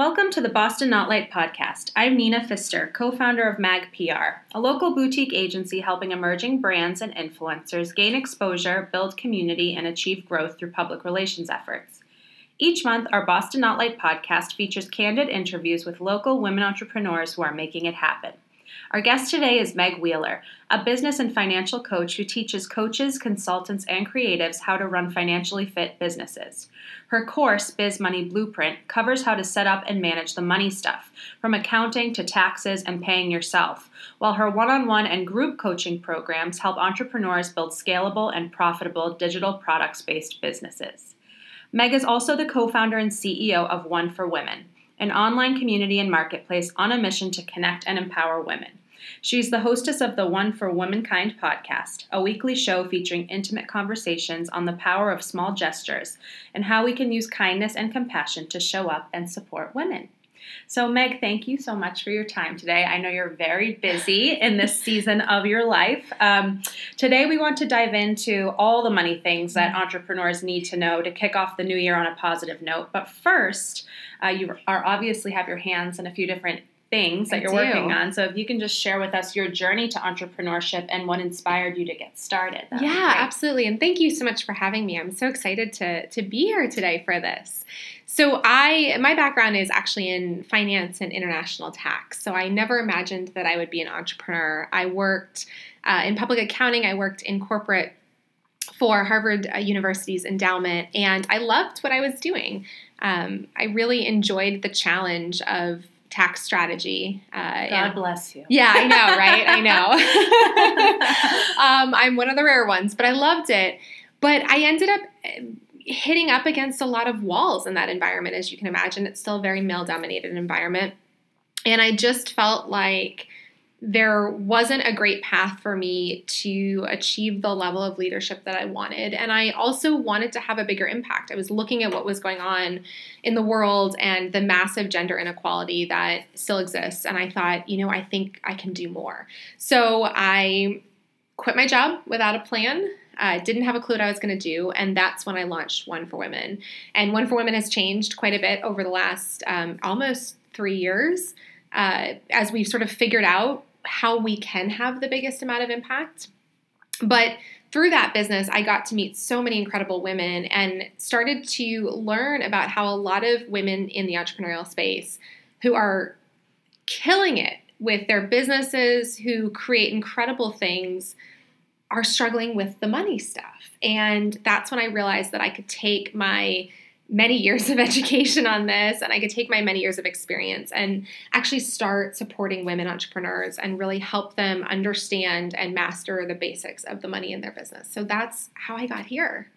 Welcome to the Boston Not Light podcast. I'm Nina Pfister, co founder of MAG PR, a local boutique agency helping emerging brands and influencers gain exposure, build community, and achieve growth through public relations efforts. Each month, our Boston Not Light podcast features candid interviews with local women entrepreneurs who are making it happen. Our guest today is Meg Wheeler, a business and financial coach who teaches coaches, consultants, and creatives how to run financially fit businesses. Her course, Biz Money Blueprint, covers how to set up and manage the money stuff, from accounting to taxes and paying yourself, while her one on one and group coaching programs help entrepreneurs build scalable and profitable digital products based businesses. Meg is also the co founder and CEO of One for Women, an online community and marketplace on a mission to connect and empower women. She's the hostess of the One for Womankind podcast, a weekly show featuring intimate conversations on the power of small gestures and how we can use kindness and compassion to show up and support women. So, Meg, thank you so much for your time today. I know you're very busy in this season of your life. Um, today, we want to dive into all the money things that entrepreneurs need to know to kick off the new year on a positive note. But first, uh, you are obviously have your hands in a few different things that I you're do. working on. So if you can just share with us your journey to entrepreneurship and what inspired you to get started. Yeah, absolutely. And thank you so much for having me. I'm so excited to to be here today for this. So I my background is actually in finance and international tax. So I never imagined that I would be an entrepreneur. I worked uh, in public accounting. I worked in corporate for Harvard uh, University's endowment, and I loved what I was doing. Um, I really enjoyed the challenge of tax strategy. Uh, God bless you. Yeah, I know, right? I know. um, I'm one of the rare ones, but I loved it. But I ended up eh, hitting up against a lot of walls in that environment, as you can imagine. It's still a very male dominated environment. And I just felt like there wasn't a great path for me to achieve the level of leadership that I wanted. And I also wanted to have a bigger impact. I was looking at what was going on in the world and the massive gender inequality that still exists. And I thought, you know, I think I can do more. So I quit my job without a plan. I didn't have a clue what I was going to do, and that's when I launched One for Women. And One for Women has changed quite a bit over the last um, almost three years uh, as we've sort of figured out how we can have the biggest amount of impact. But through that business, I got to meet so many incredible women and started to learn about how a lot of women in the entrepreneurial space who are killing it with their businesses, who create incredible things, are struggling with the money stuff. And that's when I realized that I could take my many years of education on this and I could take my many years of experience and actually start supporting women entrepreneurs and really help them understand and master the basics of the money in their business. So that's how I got here.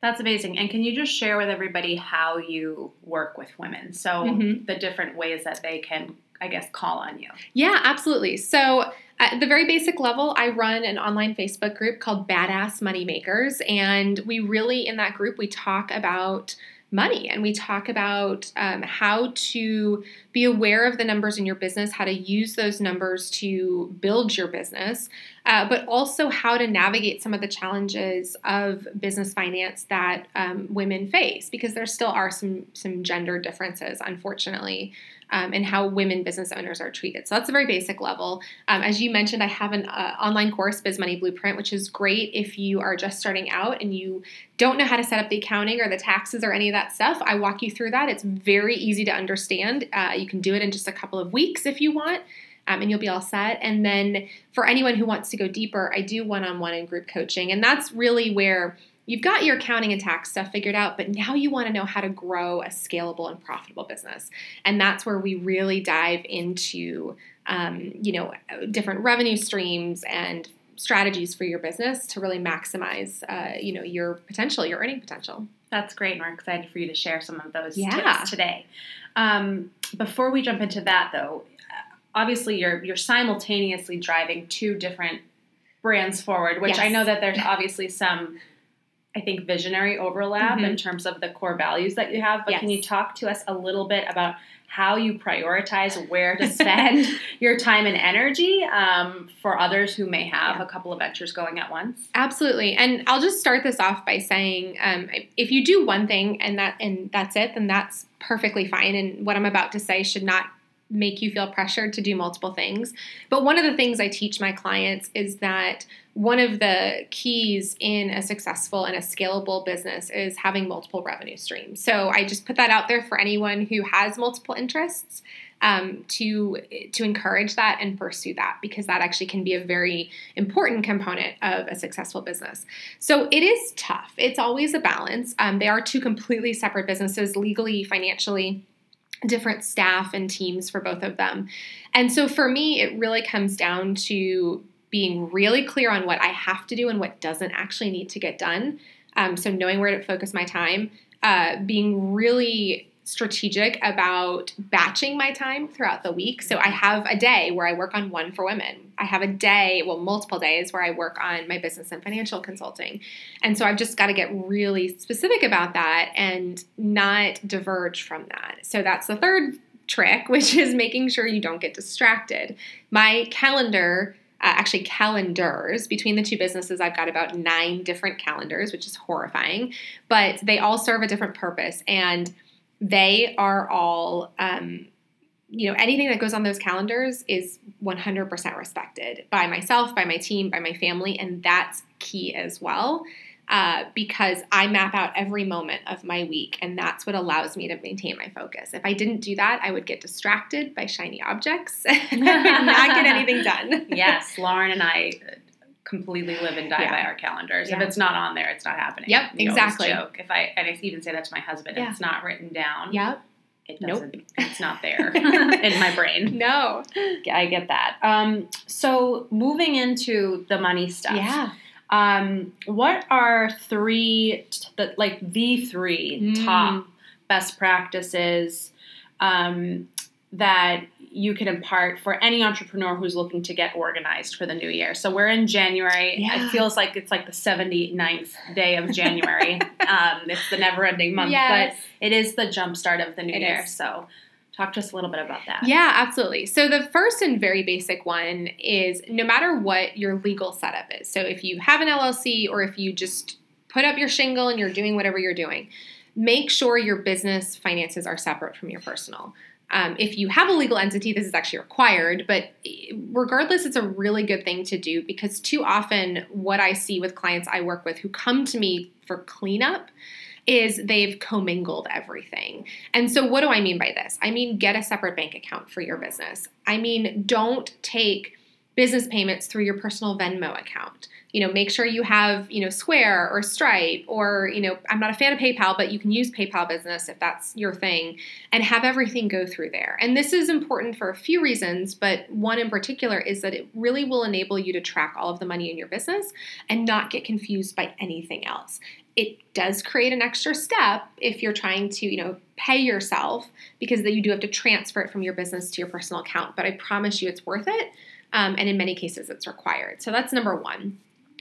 That's amazing. And can you just share with everybody how you work with women? So mm-hmm. the different ways that they can, I guess, call on you. Yeah, absolutely. So at the very basic level, I run an online Facebook group called Badass Money Makers. And we really, in that group, we talk about money. And we talk about um, how to be aware of the numbers in your business, how to use those numbers to build your business, uh, but also how to navigate some of the challenges of business finance that um, women face because there still are some some gender differences, unfortunately um, and how women business owners are treated. So that's a very basic level. Um, as you mentioned, I have an uh, online course, Biz Money Blueprint, which is great if you are just starting out and you don't know how to set up the accounting or the taxes or any of that stuff. I walk you through that. It's very easy to understand. Uh, you can do it in just a couple of weeks if you want. Um, and you'll be all set. And then for anyone who wants to go deeper, I do one on one and group coaching. And that's really where you've got your accounting and tax stuff figured out, but now you want to know how to grow a scalable and profitable business. And that's where we really dive into, um, you know, different revenue streams and strategies for your business to really maximize, uh, you know, your potential, your earning potential. That's great, and we're excited for you to share some of those yeah. tips today. Um, before we jump into that, though, obviously you're you're simultaneously driving two different brands forward, which yes. I know that there's obviously some I think, visionary overlap Mhm. in terms of the core values that you have. But can you talk to us a little bit about how you prioritize where to spend your time and energy um, for others who may have Yeah. a couple of ventures going at once? Absolutely, and I'll just start this off by saying, um, if you do one thing and that and that's it, then that's perfectly fine. And what I'm about to say should not make you feel pressured to do multiple things. But one of the things I teach my clients is that one of the keys in a successful and a scalable business is having multiple revenue streams. So I just put that out there for anyone who has multiple interests um, to to encourage that and pursue that because that actually can be a very important component of a successful business. So it is tough. It's always a balance. Um, they are two completely separate businesses, legally, financially different staff and teams for both of them. And so for me, it really comes down to being really clear on what I have to do and what doesn't actually need to get done. Um, so knowing where to focus my time, uh, being really strategic about batching my time throughout the week. So I have a day where I work on one for women. I have a day, well, multiple days where I work on my business and financial consulting. And so I've just got to get really specific about that and not diverge from that. So that's the third trick, which is making sure you don't get distracted. My calendar uh, actually calendars between the two businesses i've got about nine different calendars which is horrifying but they all serve a different purpose and they are all um, you know anything that goes on those calendars is 100% respected by myself by my team by my family and that's key as well uh, because i map out every moment of my week and that's what allows me to maintain my focus. If i didn't do that i would get distracted by shiny objects and not get anything done. Yes, Lauren and I completely live and die Yeah. by our calendars. If it's not on there, it's not happening. Yep, We exactly. Joke if I and I even say that to my husband, Yeah. it's not written down, yep it doesn't. It's not there in my brain. no I get that. Um, so moving into the money stuff. yeah Um, what are three, t- the, like the three Mm. top best practices um, that you can impart for any entrepreneur who's looking to get organized for the new year? So we're in January. Yeah. It feels like it's like the 79th day of January. um, it's the never ending month, Yes. but it is the jumpstart of the new It year. is. So talk to us a little bit about that. Yeah, absolutely. So, the first and very basic one is no matter what your legal setup is. So, if you have an LLC or if you just put up your shingle and you're doing whatever you're doing, make sure your business finances are separate from your personal. Um, if you have a legal entity, this is actually required, but regardless, it's a really good thing to do because too often, what I see with clients I work with who come to me for cleanup is they've commingled everything. And so, what do I mean by this? I mean, get a separate bank account for your business. I mean, don't take business payments through your personal Venmo account. You know, make sure you have, you know, Square or Stripe or, you know, I'm not a fan of PayPal, but you can use PayPal Business if that's your thing and have everything go through there. And this is important for a few reasons, but one in particular is that it really will enable you to track all of the money in your business and not get confused by anything else it does create an extra step if you're trying to, you know, pay yourself because then you do have to transfer it from your business to your personal account. But I promise you, it's worth it, um, and in many cases, it's required. So that's number one.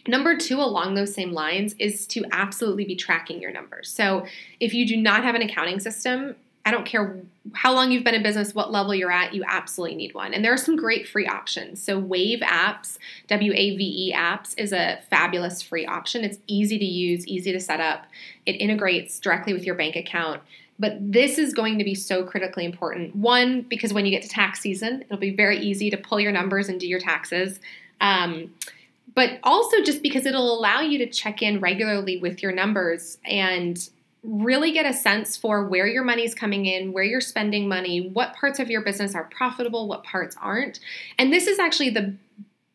Number two, along those same lines, is to absolutely be tracking your numbers. So if you do not have an accounting system, I don't care how long you've been in business, what level you're at, you absolutely need one. And there are some great free options. So, Wave Apps, W A V E Apps, is a fabulous free option. It's easy to use, easy to set up, it integrates directly with your bank account. But this is going to be so critically important. One, because when you get to tax season, it'll be very easy to pull your numbers and do your taxes. Um, but also just because it'll allow you to check in regularly with your numbers and really get a sense for where your money's coming in, where you're spending money, what parts of your business are profitable, what parts aren't. And this is actually the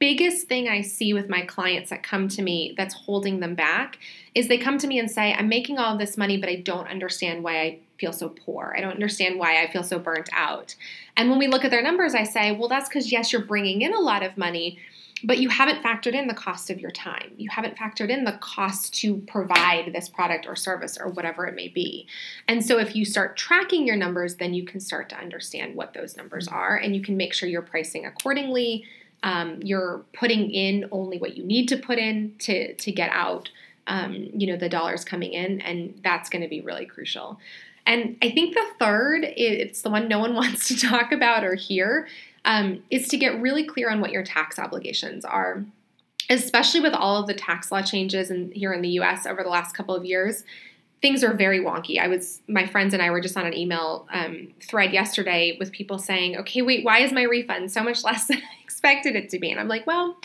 biggest thing I see with my clients that come to me that's holding them back is they come to me and say, I'm making all this money, but I don't understand why I feel so poor. I don't understand why I feel so burnt out. And when we look at their numbers, I say, well, that's because, yes, you're bringing in a lot of money, but you haven't factored in the cost of your time. You haven't factored in the cost to provide this product or service or whatever it may be. And so if you start tracking your numbers, then you can start to understand what those numbers are and you can make sure you're pricing accordingly. Um, you're putting in only what you need to put in to, to get out um, you know the dollars coming in, and that's going to be really crucial. And I think the third, it's the one no one wants to talk about or hear, um, is to get really clear on what your tax obligations are. Especially with all of the tax law changes in, here in the US over the last couple of years, things are very wonky. I was, my friends and I were just on an email um, thread yesterday with people saying, okay, wait, why is my refund so much less than I expected it to be? And I'm like, well,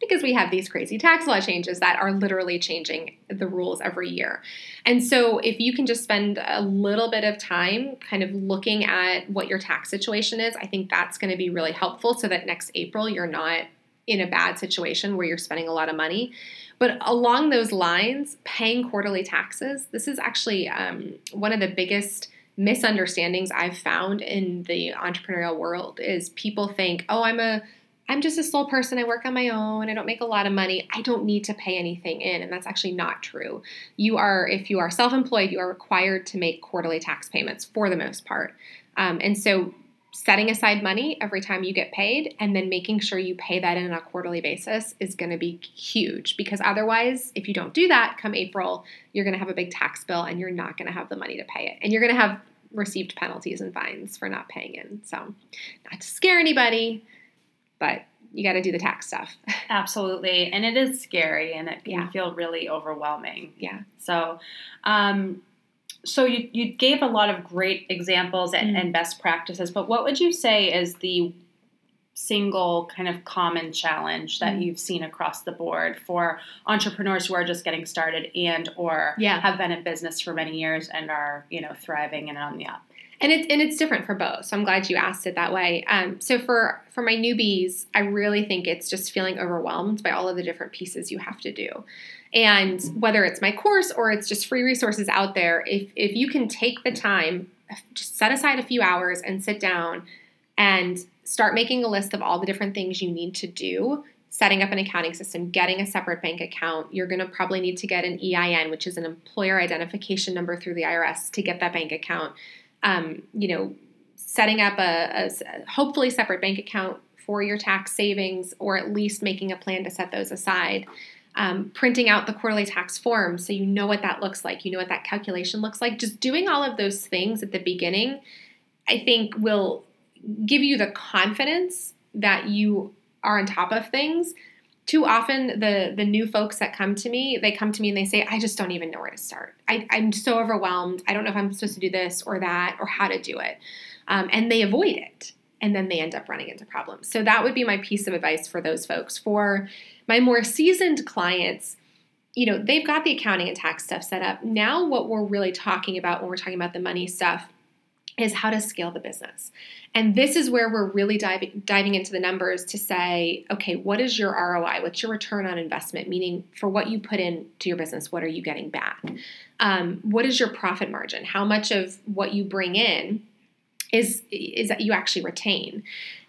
because we have these crazy tax law changes that are literally changing the rules every year. And so if you can just spend a little bit of time kind of looking at what your tax situation is, I think that's going to be really helpful so that next April you're not in a bad situation where you're spending a lot of money. But along those lines, paying quarterly taxes, this is actually um, one of the biggest misunderstandings I've found in the entrepreneurial world is people think, oh, I'm a I'm just a sole person. I work on my own. I don't make a lot of money. I don't need to pay anything in. And that's actually not true. You are, if you are self employed, you are required to make quarterly tax payments for the most part. Um, and so setting aside money every time you get paid and then making sure you pay that in on a quarterly basis is going to be huge because otherwise if you don't do that come april you're going to have a big tax bill and you're not going to have the money to pay it and you're going to have received penalties and fines for not paying in so not to scare anybody but you got to do the tax stuff absolutely and it is scary and it can yeah. feel really overwhelming yeah so um, so you, you gave a lot of great examples and, mm-hmm. and best practices, but what would you say is the single kind of common challenge that mm-hmm. you've seen across the board for entrepreneurs who are just getting started and or yeah. have been in business for many years and are you know thriving and on the up and it's and it's different for both so i'm glad you asked it that way um, so for for my newbies i really think it's just feeling overwhelmed by all of the different pieces you have to do and whether it's my course or it's just free resources out there, if, if you can take the time, just set aside a few hours and sit down and start making a list of all the different things you need to do, setting up an accounting system, getting a separate bank account. You're going to probably need to get an EIN, which is an employer identification number through the IRS, to get that bank account. Um, you know, setting up a, a hopefully separate bank account for your tax savings, or at least making a plan to set those aside um, printing out the quarterly tax form so you know what that looks like, you know what that calculation looks like. Just doing all of those things at the beginning, I think, will give you the confidence that you are on top of things. Too often, the the new folks that come to me, they come to me and they say, "I just don't even know where to start. I, am so overwhelmed. I don't know if I'm supposed to do this or that or how to do it," um, and they avoid it, and then they end up running into problems. So that would be my piece of advice for those folks. For my more seasoned clients, you know, they've got the accounting and tax stuff set up. Now, what we're really talking about when we're talking about the money stuff is how to scale the business. And this is where we're really diving diving into the numbers to say, okay, what is your ROI? What's your return on investment? Meaning, for what you put into your business, what are you getting back? Um, what is your profit margin? How much of what you bring in is is that you actually retain.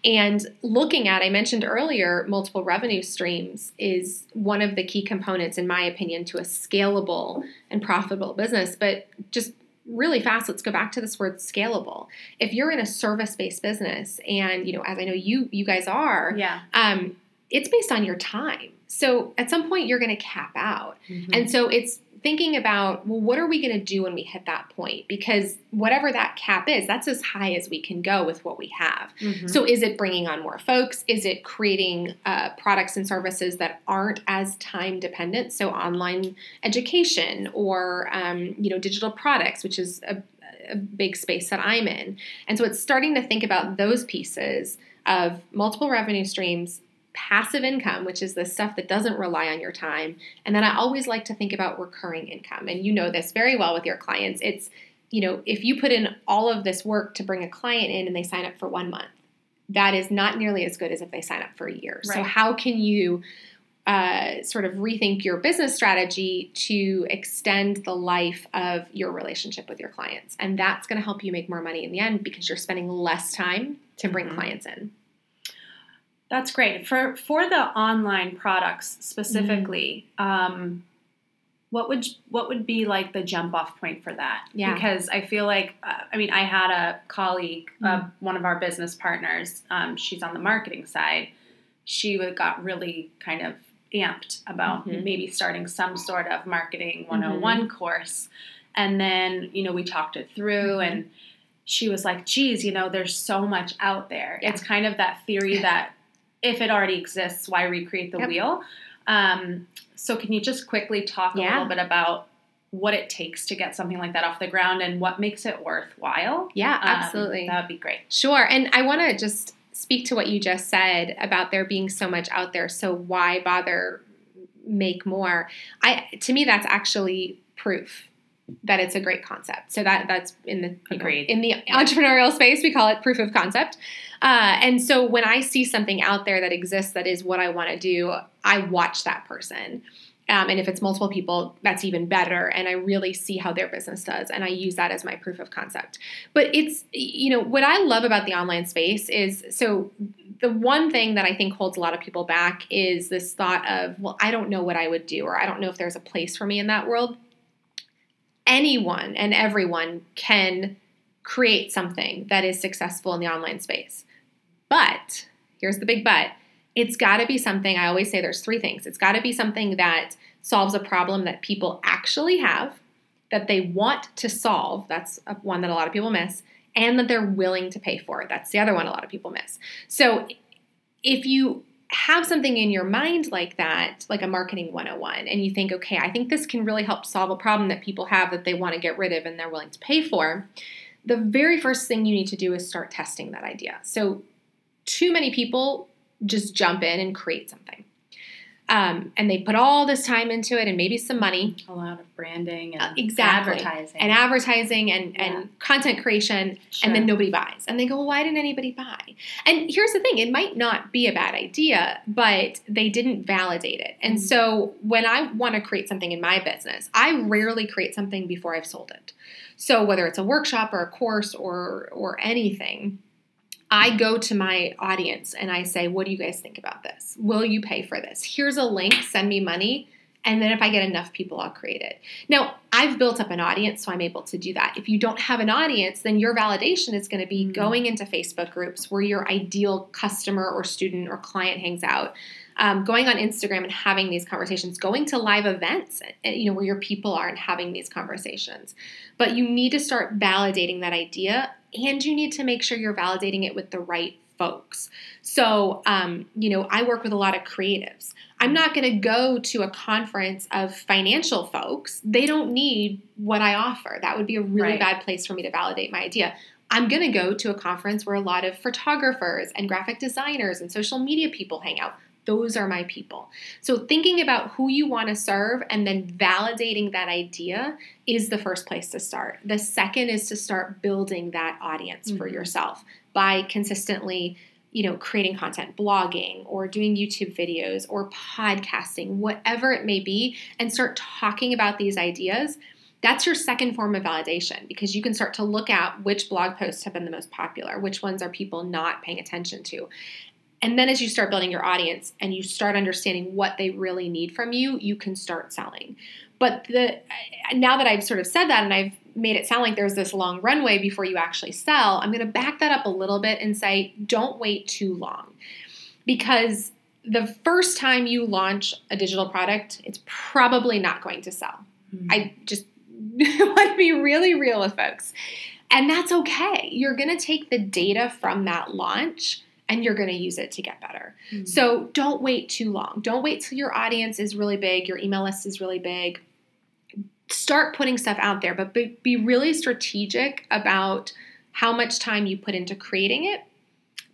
And looking at, I mentioned earlier, multiple revenue streams is one of the key components, in my opinion, to a scalable and profitable business. But just really fast, let's go back to this word scalable. If you're in a service-based business, and you know, as I know you you guys are, yeah, um, it's based on your time. So at some point, you're going to cap out, mm-hmm. and so it's thinking about, well, what are we going to do when we hit that point? Because whatever that cap is, that's as high as we can go with what we have. Mm-hmm. So, is it bringing on more folks? Is it creating uh, products and services that aren't as time dependent? So, online education or um, you know digital products, which is a, a big space that I'm in. And so, it's starting to think about those pieces of multiple revenue streams passive income, which is the stuff that doesn't rely on your time. And then I always like to think about recurring income. And you know this very well with your clients. It's, you know, if you put in all of this work to bring a client in and they sign up for one month, that is not nearly as good as if they sign up for a year. Right. So, how can you uh, sort of rethink your business strategy to extend the life of your relationship with your clients? And that's going to help you make more money in the end because you're spending less time to bring mm-hmm. clients in. That's great. For for the online products specifically, mm-hmm. um, what would what would be like the jump off point for that? Yeah. Because I feel like uh, I mean I had a colleague, mm-hmm. uh, one of our business partners. Um, she's on the marketing side. She got really kind of amped about Mhm. maybe starting some sort of marketing 101 course. And then, you know, we talked it through Mhm. and she was like, geez, you know, there's so much out there. Yeah. It's kind of that theory that if it already exists, why recreate the Yep. wheel? Um, so, can you just quickly talk a little bit about what it takes to get something like that off the ground and what makes it worthwhile? Yeah, Um, absolutely. that would be great. Sure. And I want to just speak to what you just said about there being so much out there. So why bother make more? I to me that's actually proof that it's a great concept. So that that's in the you know, Agreed. in the entrepreneurial space we call it proof of concept. Uh, and so when I see something out there that exists that is what I want to do, I watch that person. Um, and if it's multiple people, that's even better. And I really see how their business does. And I use that as my proof of concept. But it's, you know, what I love about the online space is so the one thing that I think holds a lot of people back is this thought of, well, I don't know what I would do, or I don't know if there's a place for me in that world. Anyone and everyone can create something that is successful in the online space. But here's the big but it's got to be something I always say there's three things. It's got to be something that solves a problem that people actually have, that they want to solve. That's one that a lot of people miss, and that they're willing to pay for. That's the other one a lot of people miss. So if you have something in your mind like that, like a marketing 101, and you think, okay, I think this can really help solve a problem that people have that they want to get rid of and they're willing to pay for, the very first thing you need to do is start testing that idea. So, too many people just jump in and create something. Um, and they put all this time into it and maybe some money A lot of branding and Uh, exactly. advertising. and advertising and, Yeah. and content creation Sure. and then nobody buys. And they go, well, why didn't anybody buy? And here's the thing it might not be a bad idea, but they didn't validate it. And Mhm. so when I want to create something in my business, I rarely create something before I've sold it. So whether it's a workshop or a course or or anything, I go to my audience and I say, What do you guys think about this? Will you pay for this? Here's a link, send me money. And then if I get enough people, I'll create it. Now, I've built up an audience, so I'm able to do that. If you don't have an audience, then your validation is going to be Mm. going into Facebook groups where your ideal customer or student or client hangs out. Um, going on Instagram and having these conversations, going to live events, uh, you know, where your people are and having these conversations. But you need to start validating that idea, and you need to make sure you're validating it with the right folks. So, um, you know, I work with a lot of creatives. I'm not going to go to a conference of financial folks. They don't need what I offer. That would be a really Right. bad place for me to validate my idea. I'm going to go to a conference where a lot of photographers and graphic designers and social media people hang out. Those are my people. So, thinking about who you want to serve and then validating that idea is the first place to start. The second is to start building that audience for Mhm. yourself by consistently you know creating content blogging or doing youtube videos or podcasting whatever it may be and start talking about these ideas that's your second form of validation because you can start to look at which blog posts have been the most popular which ones are people not paying attention to and then as you start building your audience and you start understanding what they really need from you you can start selling but the now that I've sort of said that and I've made it sound like there's this long runway before you actually sell, I'm going to back that up a little bit and say don't wait too long. Because the first time you launch a digital product, it's probably not going to sell. Mhm. I just want to be really real with folks. And that's okay. You're going to take the data from that launch and you're going to use it to get better. Mhm. So don't wait too long. Don't wait till your audience is really big, your email list is really big. Start putting stuff out there, but be, be really strategic about how much time you put into creating it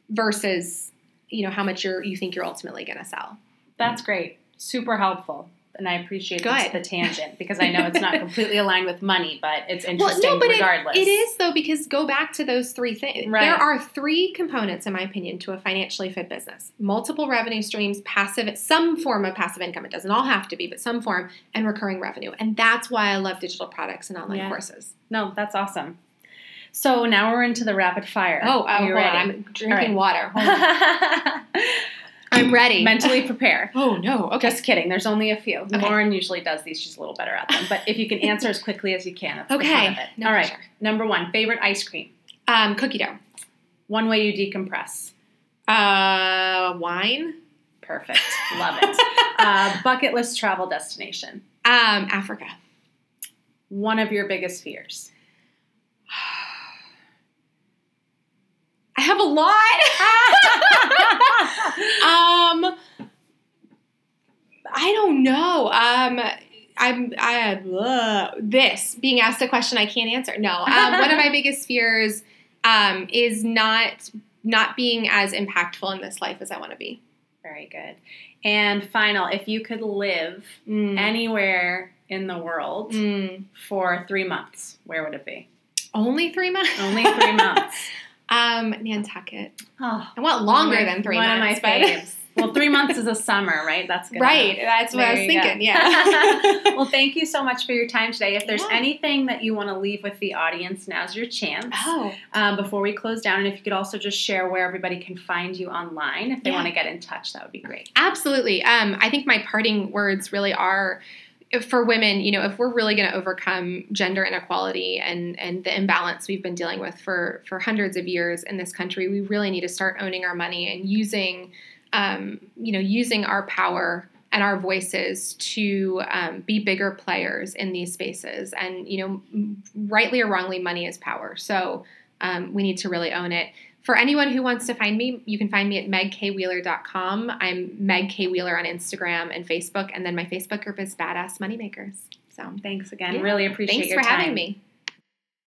versus you know how much you're you think you're ultimately going to sell. That's great. Super helpful. And I appreciate the, the tangent because I know it's not completely aligned with money, but it's interesting Well, no, but it- it is though because go back to those three things. Right. There are three components, in my opinion, to a financially fit business: multiple revenue streams, passive, some form of passive income. It doesn't all have to be, but some form, and recurring revenue. And that's why I love digital products and online Yeah. courses. No, that's awesome. So now we're into the rapid fire. Oh, oh, you hold on. I'm drinking All water. I'm ready. Mentally prepare. Oh no. Okay. Just kidding. There's only a few. Okay. Lauren usually does these. She's a little better at them. But if you can answer as quickly as you can, that's the Okay. fun of it. No All right. pressure. Number one, favorite ice cream. Um, cookie dough. One way you decompress. Uh, wine. Perfect. Love it. uh, bucket list travel destination. Um, Africa. One of your biggest fears. I have a lot. um, I don't know. Um, I'm I uh, this being asked a question I can't answer. No, um, one of my biggest fears um, is not not being as impactful in this life as I want to be. Very good. And final, if you could live Mm. anywhere in the world Mm. for three months, where would it be? Only three months. Only three months. Um, Nantucket. Oh, I want longer my- than three one months. of my faves. well, three months is a summer, right? That's good. right. enough. That's what I was you go. thinking. Yeah. well, thank you so much for your time today. If there's Yeah. anything that you want to leave with the audience, now's your chance. oh. Um, before we close down, and if you could also just share where everybody can find you online, if they Yeah. want to get in touch, that would be great. Absolutely. Um, I think my parting words really are if- for women, you know, if we're really going to overcome gender inequality and, and the imbalance we've been dealing with for, for hundreds of years in this country, we really need to start owning our money and using, um, you know, using our power and our voices to um, be bigger players in these spaces. And, you know, rightly or wrongly, money is power. So um, we need to really own it. For anyone who wants to find me, you can find me at megkwheeler.com. I'm Meg K. Wheeler on Instagram and Facebook, and then my Facebook group is Badass Moneymakers. So Thanks again. Yeah. Really appreciate thanks your for having me.